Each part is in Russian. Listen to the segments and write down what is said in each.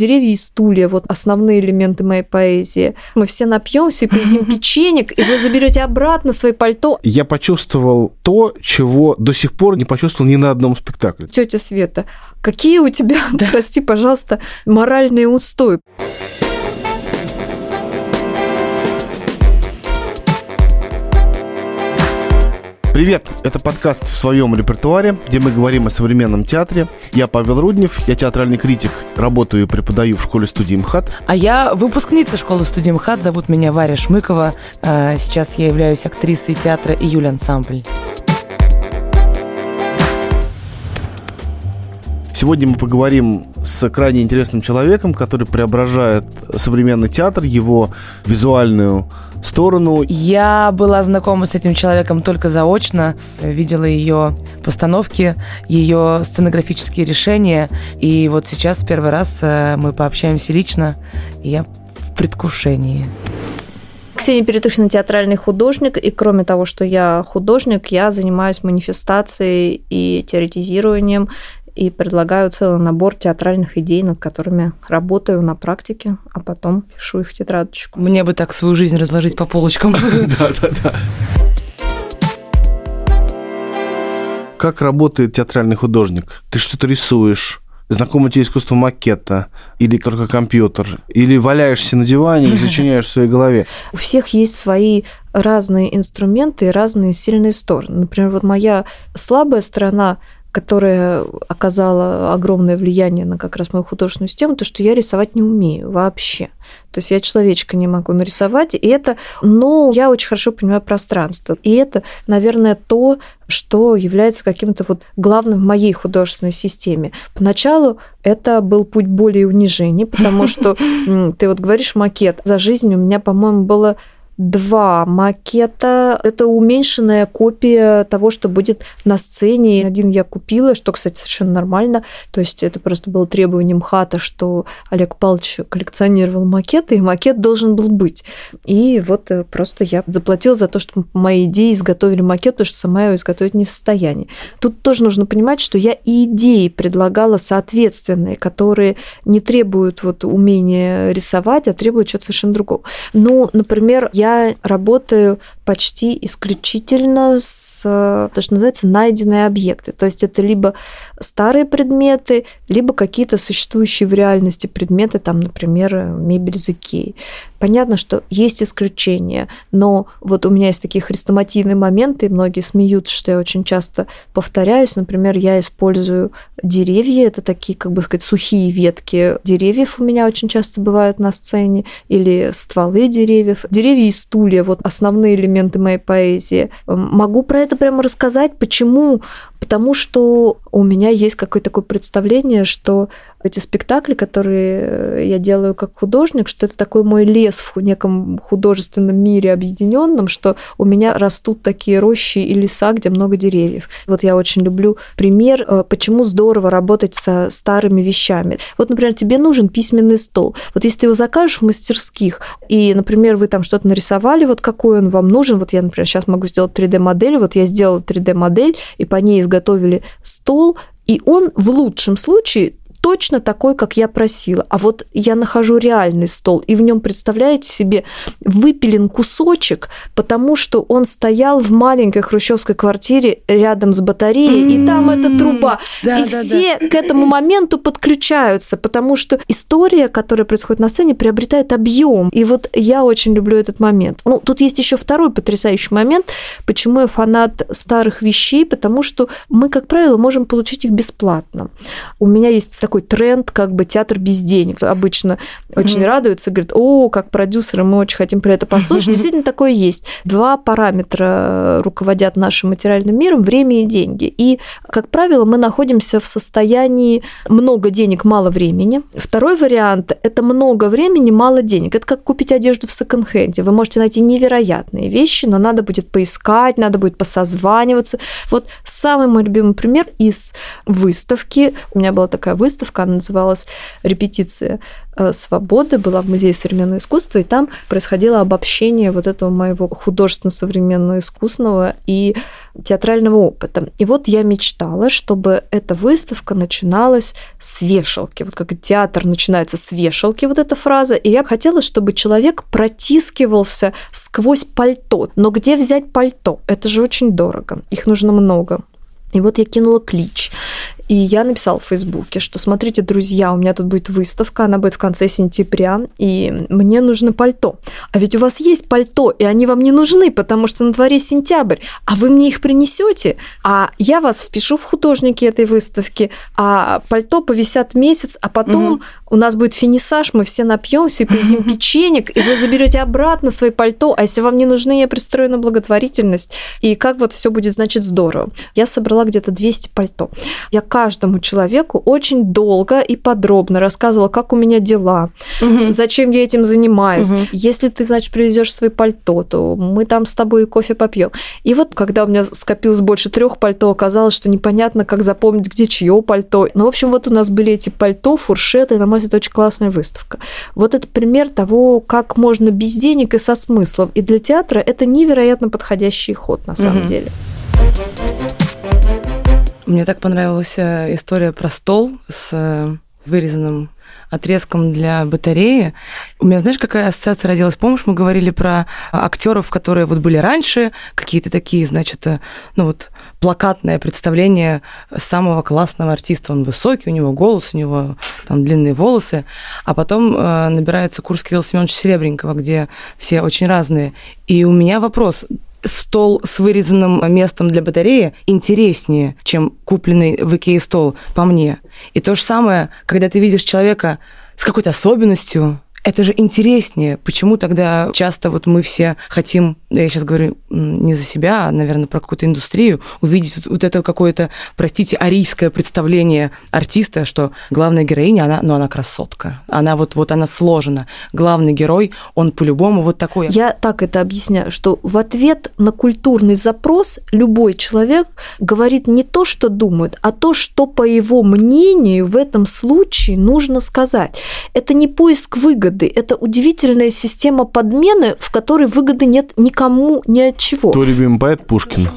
Деревья и стулья, вот основные элементы моей поэзии. Мы все напьемся и поедим печенек, и вы заберете обратно свои пальто. Я почувствовал то, чего до сих пор не почувствовал ни на одном спектакле. Тетя Света, какие у тебя, да. прости, пожалуйста, моральные устои? Привет! Это подкаст в своем репертуаре, где мы говорим о современном театре. Я Павел Руднев, я театральный критик, работаю и преподаю в школе-студии МХАТ. А я выпускница школы-студии МХАТ, зовут меня Варя Шмыкова. А, сейчас я являюсь актрисой театра «Июль ансамбль». Сегодня мы поговорим с крайне интересным человеком, который преображает современный театр, его визуальную сторону. Я была знакома с этим человеком только заочно, видела ее постановки, ее сценографические решения, и вот сейчас в первый раз э, мы пообщаемся лично, и я в предвкушении. Ксения Перетухина театральный художник, и кроме того, что я художник, я занимаюсь манифестацией и теоретизированием и предлагаю целый набор театральных идей, над которыми работаю на практике, а потом пишу их в тетрадочку. Мне бы так свою жизнь разложить по полочкам. Да, да, да. Как работает театральный художник? Ты что-то рисуешь, знакомо тебе искусство макета, или только компьютер, или валяешься на диване и сочиняешь в своей голове. У всех есть свои разные инструменты и разные сильные стороны. Например, вот моя слабая сторона которая оказала огромное влияние на как раз мою художественную систему, то, что я рисовать не умею вообще. То есть я человечка не могу нарисовать, и это, но я очень хорошо понимаю пространство. И это, наверное, то, что является каким-то вот главным в моей художественной системе. Поначалу это был путь более унижения, потому что ты вот говоришь макет. За жизнь у меня, по-моему, было два макета. Это уменьшенная копия того, что будет на сцене. Один я купила, что, кстати, совершенно нормально. То есть это просто было требованием хата, что Олег Павлович коллекционировал макеты, и макет должен был быть. И вот э, просто я заплатила за то, что мои идеи изготовили макет, потому что сама его изготовить не в состоянии. Тут тоже нужно понимать, что я и идеи предлагала соответственные, которые не требуют вот умения рисовать, а требуют чего-то совершенно другого. Ну, например, я работаю почти исключительно с, то, что называется, найденные объекты. То есть это либо старые предметы, либо какие-то существующие в реальности предметы, там, например, мебель из Икеи. Понятно, что есть исключения, но вот у меня есть такие хрестоматийные моменты, и многие смеются, что я очень часто повторяюсь. Например, я использую деревья, это такие, как бы сказать, сухие ветки деревьев у меня очень часто бывают на сцене, или стволы деревьев. Деревья и стулья, вот основные элементы моей поэзии. Могу про это прямо рассказать, почему Потому что у меня есть какое-то такое представление, что эти спектакли, которые э, я делаю как художник, что это такой мой лес в неком художественном мире объединенном, что у меня растут такие рощи и леса, где много деревьев. Вот я очень люблю пример, э, почему здорово работать со старыми вещами. Вот, например, тебе нужен письменный стол. Вот если ты его закажешь в мастерских, и, например, вы там что-то нарисовали, вот какой он вам нужен, вот я, например, сейчас могу сделать 3D-модель, вот я сделала 3D-модель, и по ней изготовили стол, и он в лучшем случае точно такой, как я просила. А вот я нахожу реальный стол, и в нем, представляете себе, выпилен кусочек, потому что он стоял в маленькой хрущевской квартире рядом с батареей, mm-hmm. и там эта труба. Да, и да, все да. к этому моменту подключаются, потому что история, которая происходит на сцене, приобретает объем. И вот я очень люблю этот момент. Ну, тут есть еще второй потрясающий момент, почему я фанат старых вещей, потому что мы, как правило, можем получить их бесплатно. У меня есть такой тренд, как бы театр без денег. Обычно mm-hmm. очень радуются, говорят, о, как продюсеры, мы очень хотим про это послушать. Mm-hmm. Действительно, такое есть. Два параметра руководят нашим материальным миром – время и деньги. И, как правило, мы находимся в состоянии много денег, мало времени. Второй вариант – это много времени, мало денег. Это как купить одежду в секонд-хенде. Вы можете найти невероятные вещи, но надо будет поискать, надо будет посозваниваться. Вот самый мой любимый пример из выставки. У меня была такая выставка, выставка, она называлась «Репетиция э, свободы», была в Музее современного искусства, и там происходило обобщение вот этого моего художественно-современного искусственного и театрального опыта. И вот я мечтала, чтобы эта выставка начиналась с вешалки. Вот как театр начинается с вешалки, вот эта фраза. И я хотела, чтобы человек протискивался сквозь пальто. Но где взять пальто? Это же очень дорого. Их нужно много. И вот я кинула клич. И я написала в Фейсбуке, что смотрите, друзья, у меня тут будет выставка, она будет в конце сентября, и мне нужно пальто. А ведь у вас есть пальто, и они вам не нужны, потому что на дворе сентябрь, а вы мне их принесете, а я вас впишу в художники этой выставки, а пальто повисят месяц, а потом угу. у нас будет финисаж, мы все напьемся и поедим печенек, и вы заберете обратно свои пальто, а если вам не нужны, я пристрою на благотворительность. И как вот все будет, значит, здорово. Я собрала где-то 200 пальто. Я каждому человеку очень долго и подробно рассказывала, как у меня дела, угу. зачем я этим занимаюсь. Угу. Если ты, значит, привезешь свои пальто, то мы там с тобой кофе попьем. И вот, когда у меня скопилось больше трех пальто, оказалось, что непонятно, как запомнить, где чье пальто. Ну, в общем, вот у нас были эти пальто, фуршеты, на мой взгляд, очень классная выставка. Вот это пример того, как можно без денег и со смыслом. И для театра это невероятно подходящий ход, на самом угу. деле. Мне так понравилась э, история про стол с э, вырезанным отрезком для батареи. У меня, знаешь, какая ассоциация родилась? Помнишь, мы говорили про актеров, которые вот были раньше, какие-то такие, значит, э, ну вот плакатное представление самого классного артиста. Он высокий, у него голос, у него там длинные волосы. А потом э, набирается курс Кирилла Семеновича Серебренникова, где все очень разные. И у меня вопрос, стол с вырезанным местом для батареи интереснее, чем купленный в Икее стол, по мне. И то же самое, когда ты видишь человека с какой-то особенностью, это же интереснее. Почему тогда часто вот мы все хотим, я сейчас говорю не за себя, а, наверное, про какую-то индустрию, увидеть вот это какое-то, простите, арийское представление артиста, что главная героиня, она, ну, она красотка. Она вот, вот она сложена. Главный герой, он по-любому вот такой. Я так это объясняю, что в ответ на культурный запрос любой человек говорит не то, что думает, а то, что, по его мнению, в этом случае нужно сказать. Это не поиск выгоды, выгоды. Это удивительная система подмены, в которой выгоды нет никому ни от чего. Твой любимый поэт Пушкин.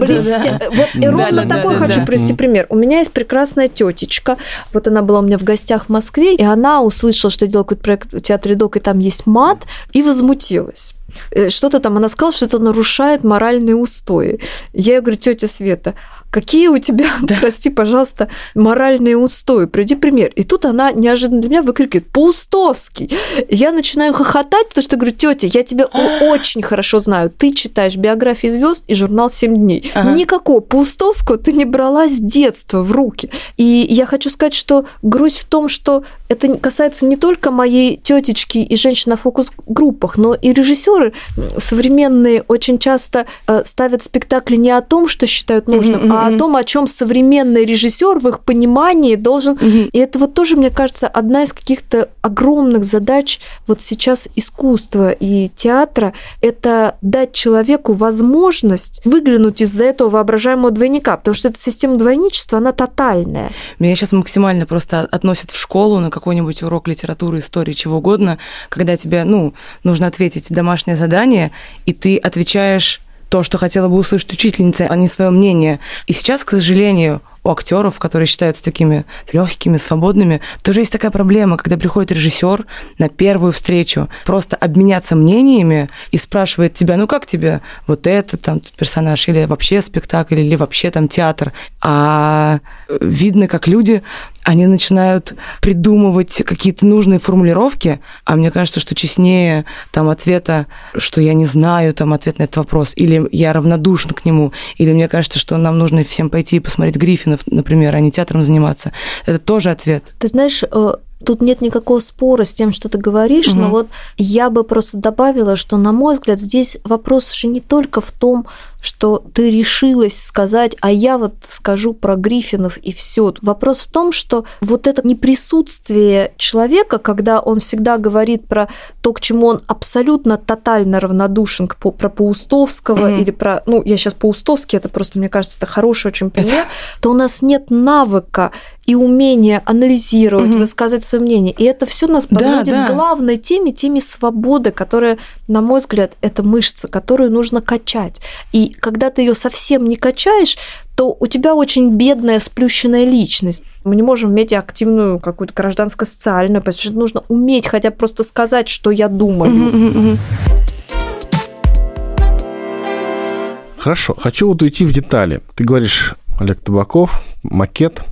Блестя... Вот и ровно такой хочу привести пример. У меня есть прекрасная тетечка. Вот она была у меня в гостях в Москве, и она услышала, что я делала какой-то проект в театре Док, и там есть мат, и возмутилась э, что-то там, она сказала, что это нарушает моральные устои. Я ей говорю, тетя Света, какие у тебя, да. прости, пожалуйста, моральные устои, приди пример. И тут она неожиданно для меня выкрикивает «Паустовский!». Я начинаю хохотать, потому что говорю, тетя, я тебя очень хорошо знаю. Ты читаешь биографии звезд и журнал «Семь дней». Ага. Никакого Паустовского ты не брала с детства в руки. И я хочу сказать, что грусть в том, что это касается не только моей тетечки и женщин на фокус-группах, но и режиссеры современные очень часто э, ставят спектакли не о том, что считают нужным, mm-hmm, а о том, о чем современный режиссер в их понимании должен. Mm-hmm. И это вот тоже, мне кажется, одна из каких-то огромных задач вот сейчас искусства и театра – это дать человеку возможность выглянуть из-за этого воображаемого двойника, потому что эта система двойничества, она тотальная. Меня сейчас максимально просто относят в школу на какой-нибудь урок литературы, истории, чего угодно, когда тебе, ну, нужно ответить домашнее задание, и ты отвечаешь то, что хотела бы услышать учительница, а не свое мнение. И сейчас, к сожалению, у актеров, которые считаются такими легкими, свободными, тоже есть такая проблема, когда приходит режиссер на первую встречу, просто обменяться мнениями и спрашивает тебя, ну как тебе вот этот там персонаж, или вообще спектакль, или вообще там театр. А видно, как люди, они начинают придумывать какие-то нужные формулировки, а мне кажется, что честнее там ответа, что я не знаю, там ответ на этот вопрос, или я равнодушна к нему, или мне кажется, что нам нужно всем пойти и посмотреть Гриффина, например, а не театром заниматься. Это тоже ответ. Ты знаешь, э, тут нет никакого спора с тем, что ты говоришь, угу. но вот я бы просто добавила, что, на мой взгляд, здесь вопрос же не только в том, что ты решилась сказать, а я вот скажу про Гриффинов и все. Вопрос в том, что вот это неприсутствие человека, когда он всегда говорит про то, к чему он абсолютно тотально равнодушен, про Паустовского mm-hmm. или про... Ну, я сейчас Паустовский, это просто, мне кажется, это хороший очень пример, то у нас нет навыка и умение анализировать, угу. высказывать свое мнение. И это все нас подводит да, да. к главной теме, теме свободы, которая, на мой взгляд, это мышца, которую нужно качать. И когда ты ее совсем не качаешь, то у тебя очень бедная, сплющенная личность. Мы не можем иметь активную какую-то гражданско-социальную, потому что нужно уметь хотя бы просто сказать, что я думаю. Хорошо, хочу вот уйти в детали. Ты говоришь, Олег Табаков, макет.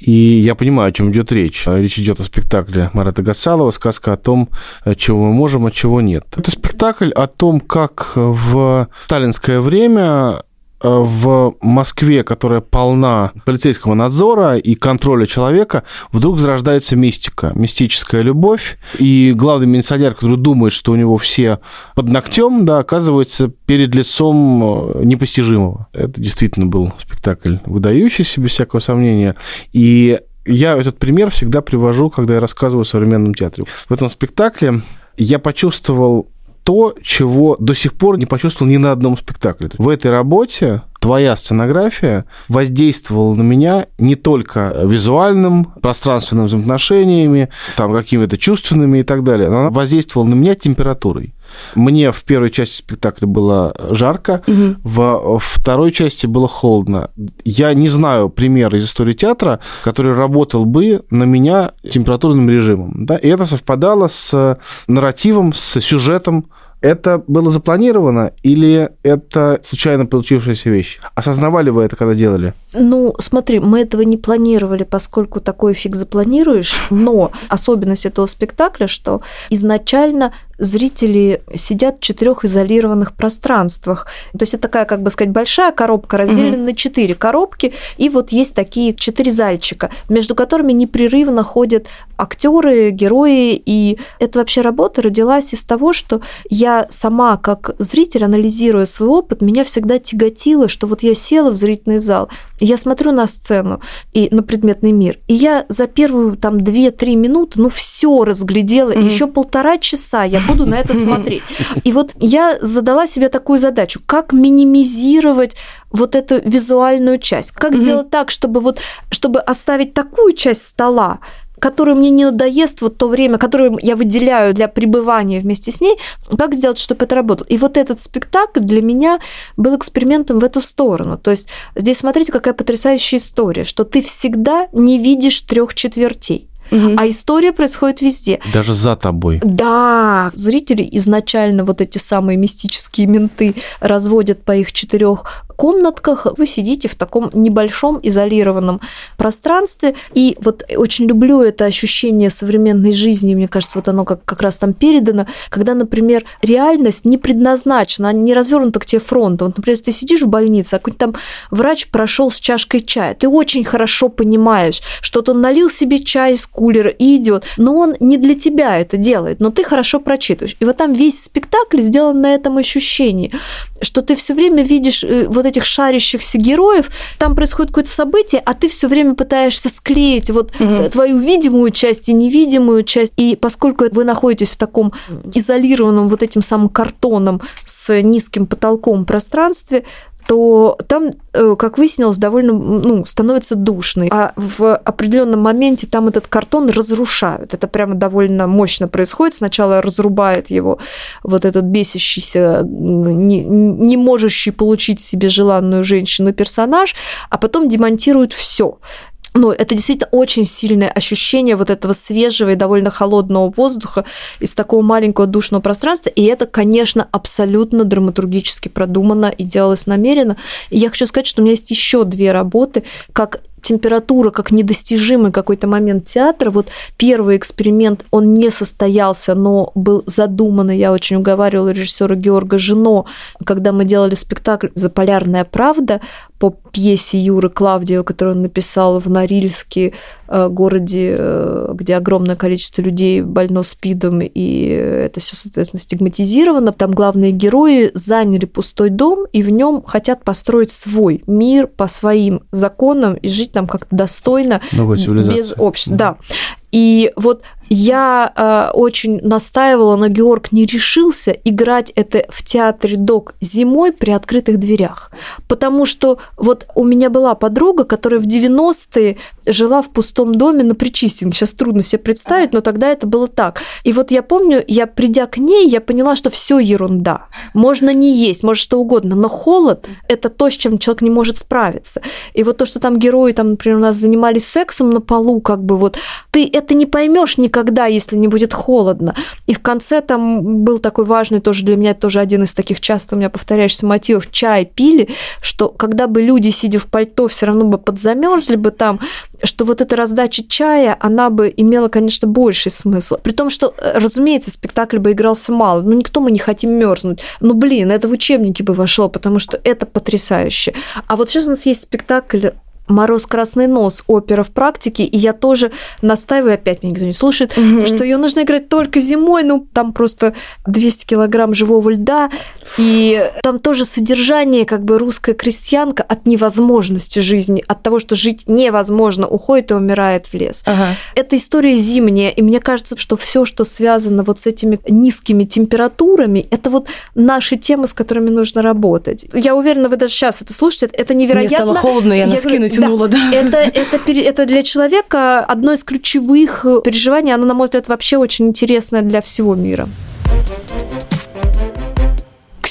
И я понимаю, о чем идет речь. Речь идет о спектакле Марата Гасалова «Сказка о том, чего мы можем, а чего нет». Это спектакль о том, как в сталинское время в Москве, которая полна полицейского надзора и контроля человека, вдруг зарождается мистика, мистическая любовь. И главный милиционер, который думает, что у него все под ногтем, да, оказывается перед лицом э, непостижимого. Это действительно был спектакль выдающийся, без всякого сомнения. И я этот пример всегда привожу, когда я рассказываю о современном театре. В этом спектакле я почувствовал то, чего до сих пор не почувствовал ни на одном спектакле. В этой работе твоя сценография воздействовала на меня не только визуальным, пространственным взаимоотношениями, там, какими-то чувственными и так далее, но она воздействовала на меня температурой. Мне в первой части спектакля было жарко, угу. во второй части было холодно. Я не знаю примера из истории театра, который работал бы на меня температурным режимом. Да? И это совпадало с нарративом, с сюжетом это было запланировано или это случайно получившаяся вещь? Осознавали вы это, когда делали? Ну, смотри, мы этого не планировали, поскольку такой фиг запланируешь, но особенность этого спектакля, что изначально зрители сидят в четырех изолированных пространствах. То есть это такая, как бы сказать, большая коробка, разделена угу. на четыре коробки, и вот есть такие четыре зальчика, между которыми непрерывно ходят актеры, герои, и эта вообще работа родилась из того, что я сама, как зритель, анализируя свой опыт, меня всегда тяготило, что вот я села в зрительный зал, я смотрю на сцену и на предметный мир, и я за первую там 2-3 минуты, ну, все разглядела, mm-hmm. еще полтора часа я буду на это смотреть. И вот я задала себе такую задачу, как минимизировать вот эту визуальную часть, как mm-hmm. сделать так, чтобы вот, чтобы оставить такую часть стола, которую мне не надоест вот то время, которое я выделяю для пребывания вместе с ней, как сделать, чтобы это работало. И вот этот спектакль для меня был экспериментом в эту сторону. То есть здесь смотрите, какая потрясающая история, что ты всегда не видишь трех четвертей. Угу. А история происходит везде. Даже за тобой. Да, зрители изначально вот эти самые мистические менты разводят по их четырех комнатках, вы сидите в таком небольшом изолированном пространстве. И вот очень люблю это ощущение современной жизни, мне кажется, вот оно как, как раз там передано, когда, например, реальность не предназначена, не развернута к тебе фронту. Вот, например, если ты сидишь в больнице, а какой-то там врач прошел с чашкой чая, ты очень хорошо понимаешь, что он налил себе чай из кулера и идет, но он не для тебя это делает, но ты хорошо прочитываешь. И вот там весь спектакль сделан на этом ощущении, что ты все время видишь э, вот вот этих шарящихся героев, там происходит какое-то событие, а ты все время пытаешься склеить вот угу. твою видимую часть и невидимую часть. И поскольку вы находитесь в таком изолированном вот этим самым картоном с низким потолком пространстве, то там, э, как выяснилось, довольно ну, становится душный. А в определенном моменте там этот картон разрушают. Это прямо довольно мощно происходит. Сначала разрубает его вот этот бесящийся, не, не можущий получить себе желанную женщину персонаж, а потом демонтируют все ну, это действительно очень сильное ощущение вот этого свежего и довольно холодного воздуха из такого маленького душного пространства. И это, конечно, абсолютно драматургически продумано и делалось намеренно. И я хочу сказать, что у меня есть еще две работы, как температура как недостижимый какой-то момент театра. Вот первый эксперимент, он не состоялся, но был задуман, и я очень уговаривала режиссера Георга Жено, когда мы делали спектакль «Заполярная правда», по пьесе Юры Клавдио, которую он написал в Норильске, э, городе, э, где огромное количество людей больно спидом, и это все, соответственно, стигматизировано. Там главные герои заняли пустой дом, и в нем хотят построить свой мир по своим законам и жить там как-то достойно, без общества. Да. И вот я э, очень настаивала, но Георг не решился играть это в театре ДОК зимой при открытых дверях. Потому что вот у меня была подруга, которая в 90-е жила в пустом доме на Причистинге. Сейчас трудно себе представить, но тогда это было так. И вот я помню, я придя к ней, я поняла, что все ерунда. Можно не есть, может что угодно, но холод – это то, с чем человек не может справиться. И вот то, что там герои, там, например, у нас занимались сексом на полу, как бы вот, ты это не поймешь никогда, если не будет холодно. И в конце там был такой важный тоже для меня, тоже один из таких часто у меня повторяющихся мотивов, чай пили, что когда бы люди, сидя в пальто, все равно бы подзамерзли бы там, что вот эта раздача чая, она бы имела, конечно, больший смысл. При том, что, э, разумеется, спектакль бы игрался мало. Ну, никто мы не хотим мерзнуть. Ну, блин, это в учебники бы вошло, потому что это потрясающе. А вот сейчас у нас есть спектакль Мороз Красный Нос, опера в практике, и я тоже настаиваю, опять меня никто не слушает, угу. что ее нужно играть только зимой, ну там просто 200 килограмм живого льда, и там тоже содержание, как бы русская крестьянка от невозможности жизни, от того, что жить невозможно, уходит и умирает в лес. Ага. Это история зимняя, и мне кажется, что все, что связано вот с этими низкими температурами, это вот наши темы, с которыми нужно работать. Я уверена, вы даже сейчас это слушаете, это невероятно. Мне стало холодно, я, я носки тянуло, да. да. Это, это, это для человека одно из ключевых переживаний, оно, на мой взгляд, вообще очень интересное для всего мира.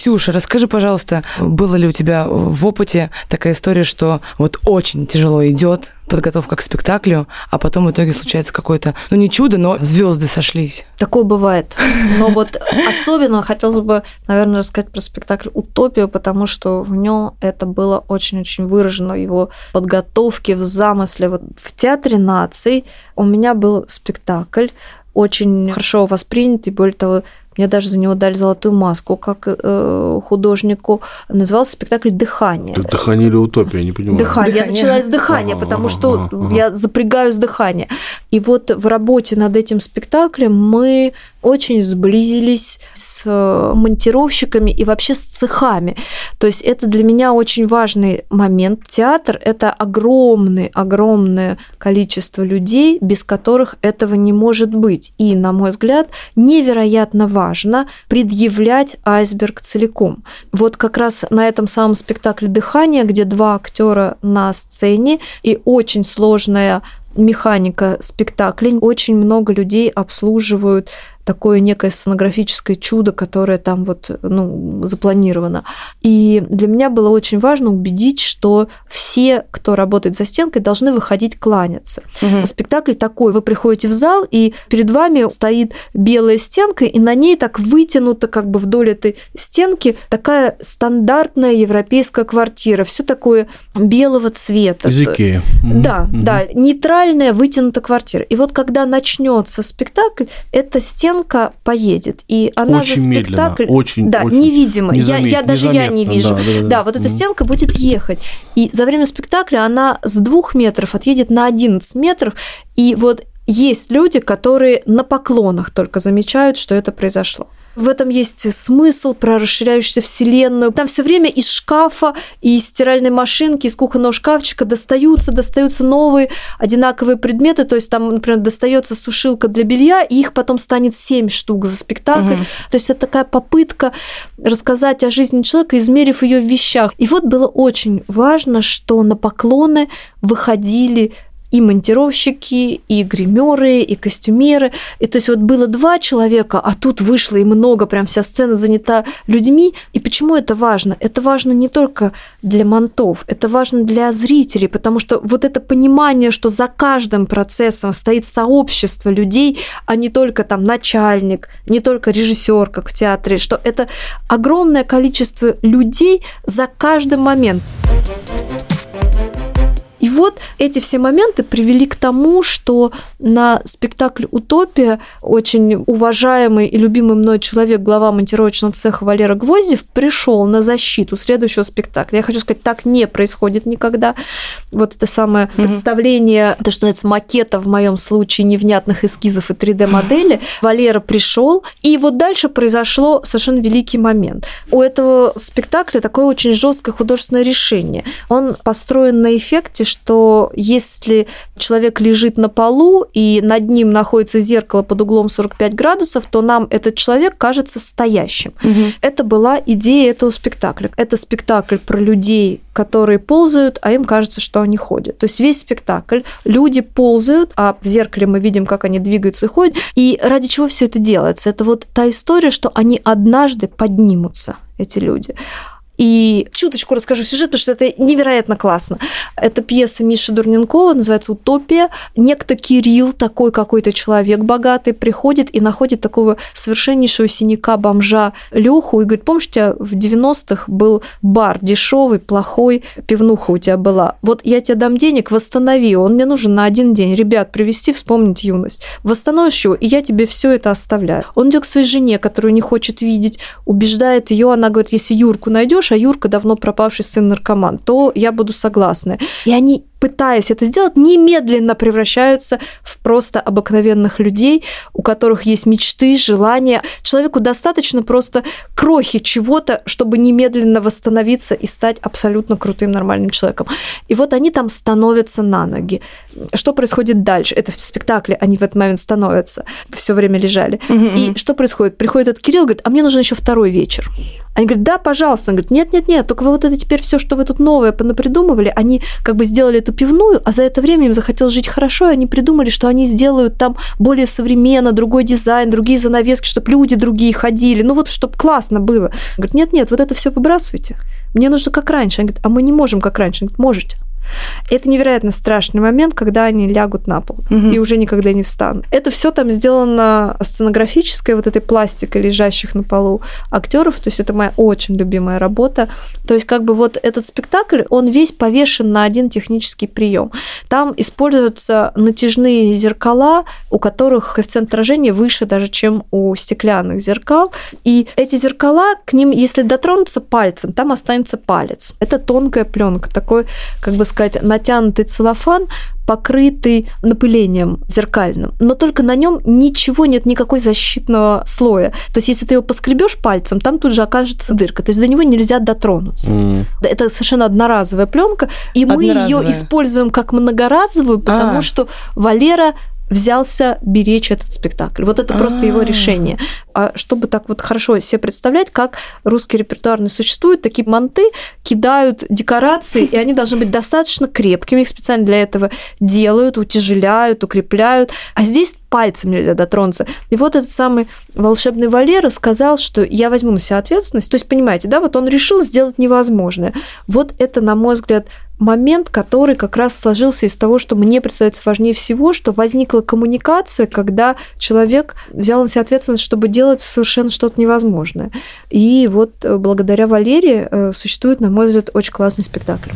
Ксюша, расскажи, пожалуйста, было ли у тебя в опыте такая история, что вот очень тяжело идет подготовка к спектаклю, а потом в итоге случается какое-то, ну не чудо, но звезды сошлись. Такое бывает. Но вот особенно хотелось бы, наверное, рассказать про спектакль «Утопию», потому что в нем это было очень-очень выражено его подготовке, в замысле. Вот в Театре наций у меня был спектакль, очень хорошо воспринят, и более того, мне даже за него дали золотую маску как э, художнику. Назывался спектакль «Дыхание». Так «Дыхание» или «Утопия», я не понимаю. «Дыхание». дыхание. Я начала с «Дыхания», ага, потому ага, что ага. я запрягаю с «Дыхания». И вот в работе над этим спектаклем мы очень сблизились с э, монтировщиками и вообще с цехами. То есть это для меня очень важный момент. Театр – это огромное, огромное количество людей, без которых этого не может быть. И, на мой взгляд, невероятно важно предъявлять айсберг целиком. Вот как раз на этом самом спектакле «Дыхание», где два актера на сцене и очень сложная механика спектаклей. Очень много людей обслуживают такое некое сценографическое чудо, которое там вот, ну, запланировано. И для меня было очень важно убедить, что все, кто работает за стенкой, должны выходить кланяться. Угу. Спектакль такой, вы приходите в зал, и перед вами стоит белая стенка, и на ней так вытянута как бы вдоль этой стенки такая стандартная европейская квартира, все такое белого цвета. Языки. Да, угу. да, нейтральная вытянутая квартира. И вот когда начнется спектакль, эта стенка стенка поедет, и она очень за спектакль, медленно, очень, да, очень невидимо, я, я даже я не вижу, да, да, да. да вот эта стенка будет ехать, и за время спектакля она с двух метров отъедет на 11 метров, и вот есть люди, которые на поклонах только замечают, что это произошло. В этом есть смысл про расширяющуюся вселенную. Там все время из шкафа, из стиральной машинки, из кухонного шкафчика достаются, достаются новые одинаковые предметы. То есть там, например, достается сушилка для белья, и их потом станет 7 штук за спектакль. Угу. То есть это такая попытка рассказать о жизни человека, измерив ее в вещах. И вот было очень важно, что на поклоны выходили и монтировщики, и гримеры, и костюмеры. И то есть вот было два человека, а тут вышло и много, прям вся сцена занята людьми. И почему это важно? Это важно не только для монтов, это важно для зрителей, потому что вот это понимание, что за каждым процессом стоит сообщество людей, а не только там начальник, не только режиссер, как в театре, что это огромное количество людей за каждый момент. И вот эти все моменты привели к тому, что на спектакль «Утопия» очень уважаемый и любимый мной человек, глава монтировочного цеха Валера Гвоздев, пришел на защиту следующего спектакля. Я хочу сказать, так не происходит никогда. Вот это самое mm-hmm. представление, то, что называется, макета в моем случае невнятных эскизов и 3D-модели. Валера пришел, и вот дальше произошло совершенно великий момент. У этого спектакля такое очень жесткое художественное решение. Он построен на эффекте, что если человек лежит на полу и над ним находится зеркало под углом 45 градусов, то нам этот человек кажется стоящим. Угу. Это была идея этого спектакля. Это спектакль про людей, которые ползают, а им кажется, что они ходят. То есть весь спектакль люди ползают, а в зеркале мы видим, как они двигаются и ходят. И ради чего все это делается? Это вот та история, что они однажды поднимутся, эти люди. И чуточку расскажу сюжет, потому что это невероятно классно. Это пьеса Миши Дурненкова, называется «Утопия». Некто Кирилл, такой какой-то человек богатый, приходит и находит такого совершеннейшего синяка-бомжа Леху и говорит, помнишь, у тебя в 90-х был бар дешевый, плохой, пивнуха у тебя была. Вот я тебе дам денег, восстанови, он мне нужен на один день. Ребят, привести, вспомнить юность. Восстановишь его, и я тебе все это оставляю. Он идет к своей жене, которую не хочет видеть, убеждает ее, она говорит, если Юрку найдешь, Юрка давно пропавший сын наркоман, то я буду согласна. И они пытаясь это сделать, немедленно превращаются в просто обыкновенных людей, у которых есть мечты, желания. Человеку достаточно просто крохи чего-то, чтобы немедленно восстановиться и стать абсолютно крутым нормальным человеком. И вот они там становятся на ноги. Что происходит дальше? Это в спектакле они в этот момент становятся, все время лежали. И что происходит? Приходит этот Кирилл, говорит, а мне нужен еще второй вечер. Они говорят, да, пожалуйста. Он говорит, нет, нет, нет, только вы вот это теперь все, что вы тут новое понапридумывали, они как бы сделали эту пивную, а за это время им захотелось жить хорошо, и они придумали, что они сделают там более современно, другой дизайн, другие занавески, чтобы люди другие ходили, ну вот, чтобы классно было. Говорит, нет, нет, вот это все выбрасывайте. Мне нужно как раньше. Они говорят, а мы не можем как раньше. Он говорит, можете. Это невероятно страшный момент, когда они лягут на пол угу. и уже никогда не встанут. Это все там сделано сценографической вот этой пластикой лежащих на полу актеров. То есть это моя очень любимая работа. То есть как бы вот этот спектакль, он весь повешен на один технический прием. Там используются натяжные зеркала, у которых коэффициент отражения выше даже, чем у стеклянных зеркал. И эти зеркала, к ним, если дотронуться пальцем, там останется палец. Это тонкая пленка, такой, как бы сказать, натянутый целлофан, покрытый напылением зеркальным, но только на нем ничего нет, никакой защитного слоя. То есть, если ты его поскребешь пальцем, там тут же окажется дырка. То есть до него нельзя дотронуться. Mm. Это совершенно одноразовая пленка, и мы ее используем как многоразовую, потому а. что Валера взялся беречь этот спектакль. Вот это просто его а. решение. А чтобы так вот хорошо себе представлять, как русский репертуарный существует, такие манты кидают декорации, и они должны быть достаточно крепкими, их специально для этого делают, утяжеляют, укрепляют. А здесь пальцем нельзя дотронуться. И вот этот самый волшебный Валера сказал, что я возьму на себя ответственность. То есть, понимаете, да, вот он решил сделать невозможное. Вот это, на мой взгляд, момент, который как раз сложился из того, что мне представляется важнее всего, что возникла коммуникация, когда человек взял на себя ответственность, чтобы делать совершенно что-то невозможное. И вот э, благодаря Валерии э, существует, на мой взгляд, очень классный спектакль.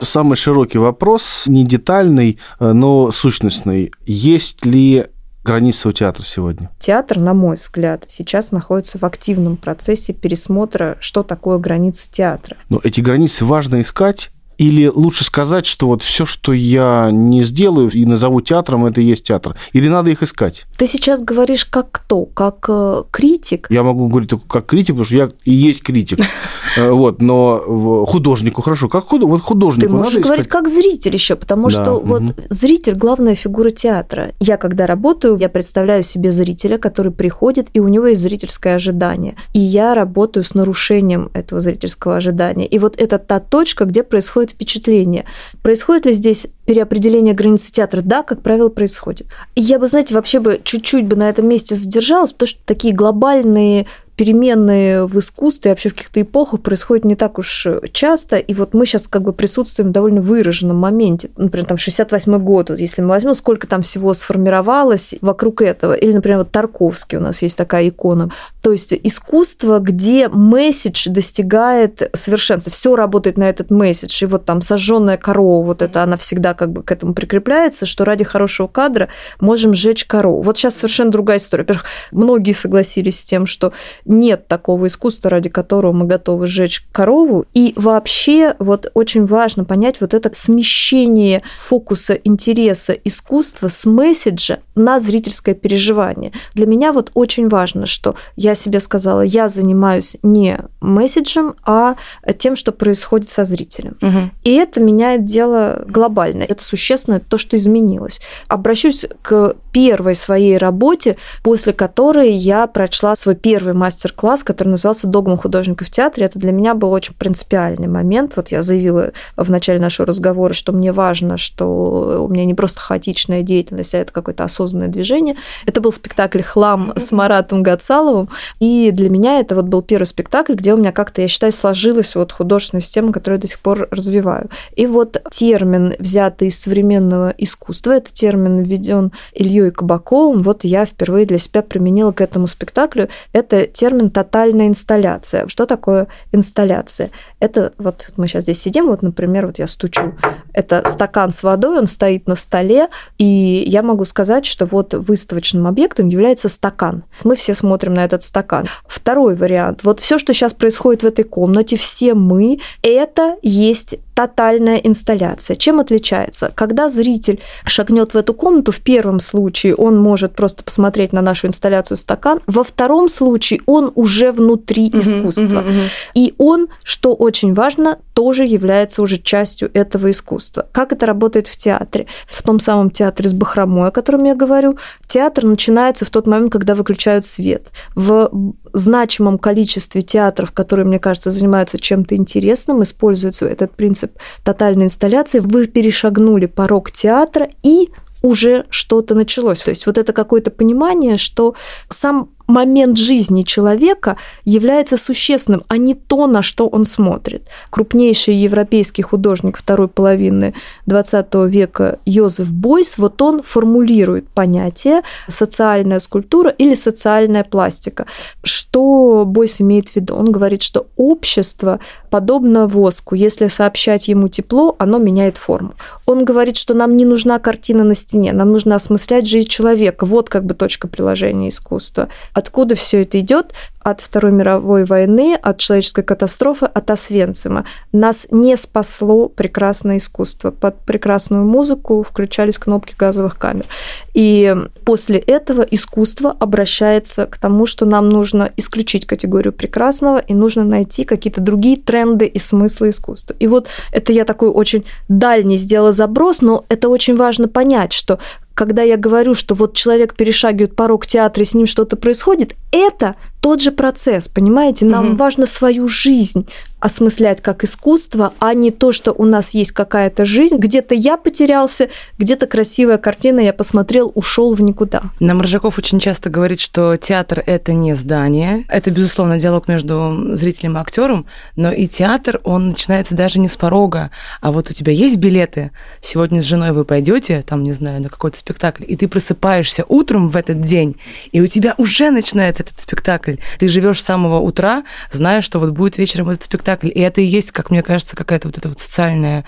Самый широкий вопрос, не детальный, э, но сущностный. Есть ли границы у театра сегодня? Театр, на мой взгляд, сейчас находится в активном процессе пересмотра, что такое границы театра. Но эти границы важно искать, или лучше сказать, что вот все, что я не сделаю и назову театром, это и есть театр? Или надо их искать? Ты сейчас говоришь как кто? Как э, критик? Я могу говорить только как критик, потому что я и есть критик. Э, вот, но художнику хорошо. Как художнику Ты можешь говорить как зритель еще, потому что вот зритель – главная фигура театра. Я, когда работаю, я представляю себе зрителя, который приходит, и у него есть зрительское ожидание. И я работаю с нарушением этого зрительского ожидания. И вот это та точка, где происходит впечатление. Происходит ли здесь переопределение границы театра? Да, как правило, происходит. И я бы, знаете, вообще бы чуть-чуть бы на этом месте задержалась, потому что такие глобальные переменные в искусстве, вообще в каких-то эпохах происходят не так уж часто, и вот мы сейчас как бы присутствуем в довольно выраженном моменте. Например, там 68 год, вот если мы возьмем, сколько там всего сформировалось вокруг этого. Или, например, вот Тарковский у нас есть такая икона. То есть искусство, где месседж достигает совершенства. Все работает на этот месседж. И вот там сожженная корова, вот это она всегда как бы к этому прикрепляется, что ради хорошего кадра можем сжечь корову. Вот сейчас совершенно другая история. Во-первых, многие согласились с тем, что нет такого искусства, ради которого мы готовы сжечь корову. И вообще вот очень важно понять вот это смещение фокуса интереса искусства с месседжа на зрительское переживание. Для меня вот очень важно, что я себе сказала, я занимаюсь не месседжем, а тем, что происходит со зрителем. Угу. И это меняет дело глобально. Это существенно то, что изменилось. Обращусь к первой своей работе, после которой я прочла свой первый мастер-класс, который назывался «Догма художника в театре». Это для меня был очень принципиальный момент. Вот я заявила в начале нашего разговора, что мне важно, что у меня не просто хаотичная деятельность, а это какое-то осознанное движение. Это был спектакль «Хлам» с Маратом Гацаловым. И для меня это вот был первый спектакль, где у меня как-то, я считаю, сложилась вот художественная система, которую я до сих пор развиваю. И вот термин, взятый из современного искусства, это термин введен Ильей Кабаковым, вот я впервые для себя применила к этому спектаклю, это термин «тотальная инсталляция». Что такое инсталляция? Это вот мы сейчас здесь сидим, вот, например, вот я стучу, это стакан с водой, он стоит на столе, и я могу сказать, что вот выставочным объектом является стакан. Мы все смотрим на этот стакан. Второй вариант. Вот все, что сейчас происходит в этой комнате, все мы, это есть тотальная инсталляция. Чем отличается? Когда зритель шагнет в эту комнату, в первом случае он может просто посмотреть на нашу инсталляцию стакан, во втором случае он уже внутри искусства. Uh-huh, uh-huh. И он, что очень важно, тоже является уже частью этого искусства. Как это работает в театре? В том самом театре с бахромой, о котором я говорю, театр начинается в тот момент, когда выключают свет. В значимом количестве театров, которые, мне кажется, занимаются чем-то интересным, используется этот принцип тотальной инсталляции, вы перешагнули порог театра и уже что-то началось. То есть вот это какое-то понимание, что сам момент жизни человека является существенным, а не то, на что он смотрит. Крупнейший европейский художник второй половины XX века Йозеф Бойс, вот он формулирует понятие социальная скульптура или социальная пластика. Что Бойс имеет в виду? Он говорит, что общество подобно воску. Если сообщать ему тепло, оно меняет форму. Он говорит, что нам не нужна картина на стене, нам нужно осмыслять жизнь человека. Вот как бы точка приложения искусства. Откуда все это идет? От Второй мировой войны, от человеческой катастрофы, от Освенцима. Нас не спасло прекрасное искусство. Под прекрасную музыку включались кнопки газовых камер. И после этого искусство обращается к тому, что нам нужно исключить категорию прекрасного и нужно найти какие-то другие тренды и смыслы искусства. И вот это я такой очень дальний сделала заброс, но это очень важно понять, что когда я говорю, что вот человек перешагивает порог театра и с ним что-то происходит, это тот же процесс, понимаете? Нам угу. важно свою жизнь осмыслять как искусство, а не то, что у нас есть какая-то жизнь. Где-то я потерялся, где-то красивая картина, я посмотрел, ушел в никуда. Нам Рыжаков очень часто говорит, что театр – это не здание. Это, безусловно, диалог между зрителем и актером, но и театр, он начинается даже не с порога. А вот у тебя есть билеты, сегодня с женой вы пойдете, там, не знаю, на какой-то спектакль, и ты просыпаешься утром в этот день, и у тебя уже начинается этот спектакль. Ты живешь с самого утра, зная, что вот будет вечером этот спектакль. И это и есть, как мне кажется, какая-то вот эта вот социальная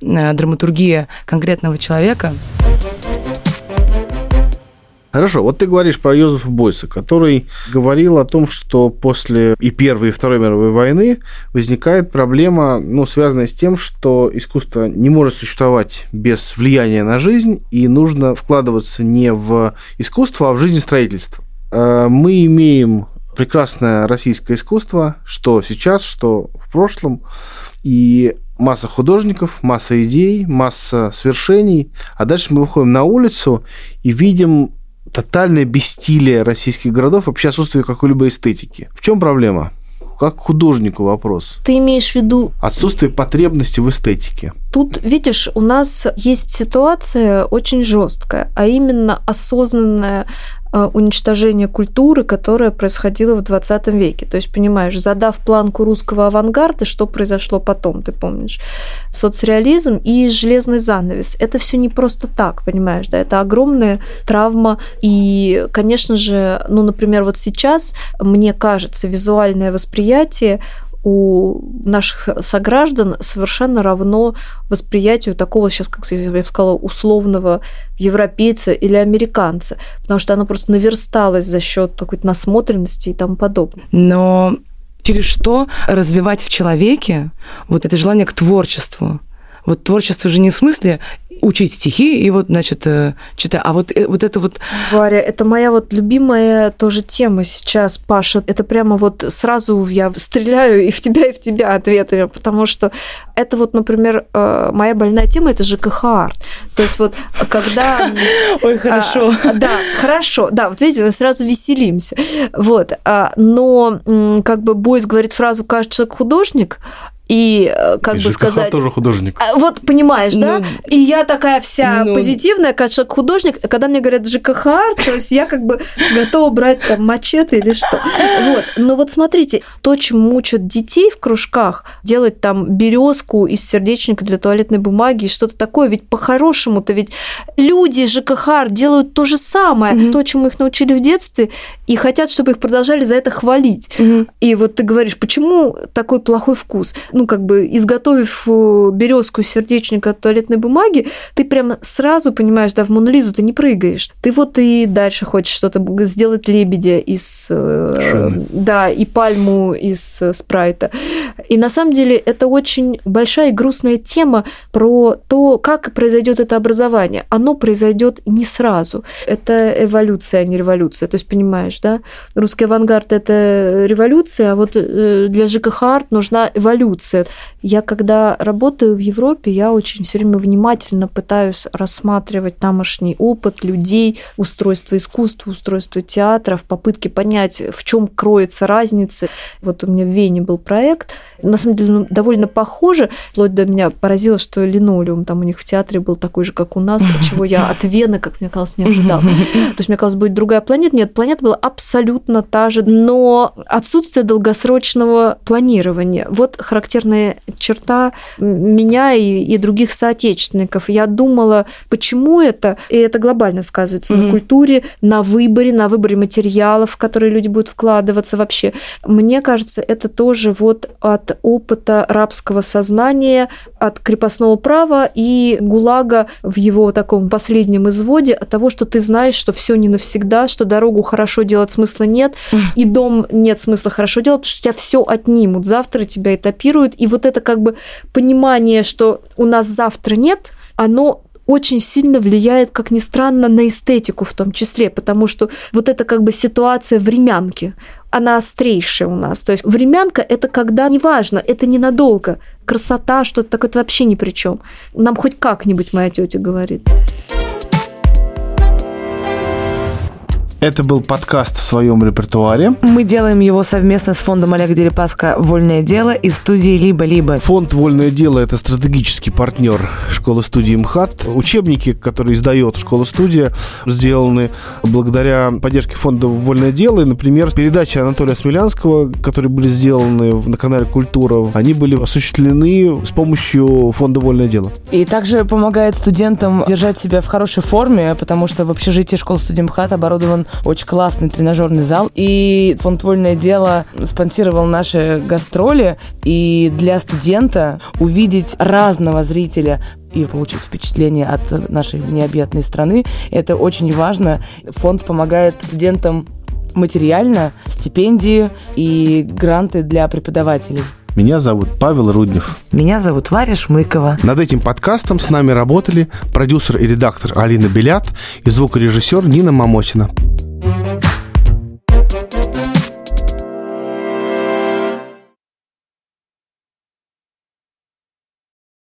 э, драматургия конкретного человека. Хорошо, вот ты говоришь про Йозефа Бойса, который говорил о том, что после и Первой, и Второй мировой войны возникает проблема, ну, связанная с тем, что искусство не может существовать без влияния на жизнь, и нужно вкладываться не в искусство, а в жизнь строительства. Э, мы имеем прекрасное российское искусство, что сейчас, что в прошлом, и масса художников, масса идей, масса свершений, а дальше мы выходим на улицу и видим тотальное бестилие российских городов, вообще отсутствие какой-либо эстетики. В чем проблема? Как художнику вопрос. Ты имеешь в виду... Отсутствие потребности в эстетике. Тут, видишь, у нас есть ситуация очень жесткая, а именно осознанное э, уничтожение культуры, которое происходило в 20 веке. То есть, понимаешь, задав планку русского авангарда, что произошло потом, ты помнишь? Соцреализм и железный занавес. Это все не просто так, понимаешь, да? Это огромная травма. И, конечно же, ну, например, вот сейчас, мне кажется, визуальное восприятие у наших сограждан совершенно равно восприятию такого сейчас, как я бы сказала, условного европейца или американца, потому что оно просто наверсталось за счет какой-то насмотренности и тому подобное. Но через что развивать в человеке вот это желание к творчеству? Вот творчество же не в смысле учить стихи и вот, значит, э, читать. А вот, э, вот это вот... Варя, это моя вот любимая тоже тема сейчас, Паша. Это прямо вот сразу я стреляю и в тебя, и в тебя ответами, потому что это вот, например, э, моя больная тема – это ЖКХ-арт. То есть вот когда... Ой, хорошо. А, да, хорошо. Да, вот видите, мы сразу веселимся. Вот. А, но как бы Бойс говорит фразу «каждый человек художник», и э, как и бы сказать... тоже художник. А, вот понимаешь, ну, да? И я такая вся ну, позитивная, как человек художник. Когда мне говорят ЖКХ то есть я как бы готова брать там мачете или что. Вот. Но вот смотрите, то, чему учат детей в кружках, делать там березку из сердечника для туалетной бумаги и что-то такое, ведь по-хорошему-то ведь люди ЖКХ делают то же самое, mm-hmm. то, чему их научили в детстве, и хотят, чтобы их продолжали за это хвалить. Mm-hmm. И вот ты говоришь, почему такой плохой вкус? Ну, как бы изготовив э, березку сердечника от туалетной бумаги, ты прямо сразу понимаешь, да, в Монолизу ты не прыгаешь. Ты вот и дальше хочешь что-то сделать лебедя из... Э, Шины. Да, и пальму из э, спрайта. И на самом деле это очень большая и грустная тема про то, как произойдет это образование. Оно произойдет не сразу. Это эволюция, а не революция. То есть, понимаешь, да? Русский авангард – это революция, а вот для ЖКХ арт нужна эволюция эволюция. Я когда работаю в Европе, я очень все время внимательно пытаюсь рассматривать тамошний опыт людей, устройство искусства, устройство театра в попытке понять, в чем кроется разница. Вот у меня в Вене был проект, на самом деле ну, довольно похоже, вплоть до меня поразило, что линолеум там у них в театре был такой же, как у нас, чего я от Вены, как мне казалось, не ожидала. То есть мне казалось, будет другая планета. Нет, планета была абсолютно та же, но отсутствие долгосрочного планирования. Вот характерно характерная черта меня и, и других соотечественников. Я думала, почему это, и это глобально сказывается mm-hmm. на культуре, на выборе, на выборе материалов, в которые люди будут вкладываться вообще. Мне кажется, это тоже вот от опыта рабского сознания, от крепостного права и ГУЛАГа в его таком последнем изводе, от того, что ты знаешь, что все не навсегда, что дорогу хорошо делать смысла нет, и дом нет смысла хорошо делать, потому что тебя все отнимут. Завтра тебя этапируют, и вот это как бы понимание, что у нас завтра нет, оно очень сильно влияет, как ни странно, на эстетику в том числе, потому что вот это как бы ситуация времянки, она острейшая у нас. То есть времянка – это когда неважно, это ненадолго. Красота, что-то такое, это вообще ни при чем. Нам хоть как-нибудь моя тетя говорит. Это был подкаст в своем репертуаре. Мы делаем его совместно с фондом Олега Дерипаска «Вольное дело» и студией «Либо-либо». Фонд «Вольное дело» — это стратегический партнер школы-студии МХАТ. Учебники, которые издает школа-студия, сделаны благодаря поддержке фонда «Вольное дело». И, например, передачи Анатолия Смелянского, которые были сделаны на канале «Культура», они были осуществлены с помощью фонда «Вольное дело». И также помогает студентам держать себя в хорошей форме, потому что в общежитии школы-студии МХАТ оборудован очень классный тренажерный зал. И фонд «Вольное дело» спонсировал наши гастроли. И для студента увидеть разного зрителя и получить впечатление от нашей необъятной страны, это очень важно. Фонд помогает студентам материально, стипендии и гранты для преподавателей. Меня зовут Павел Руднев. Меня зовут Варя Шмыкова. Над этим подкастом с нами работали продюсер и редактор Алина Белят и звукорежиссер Нина Мамосина.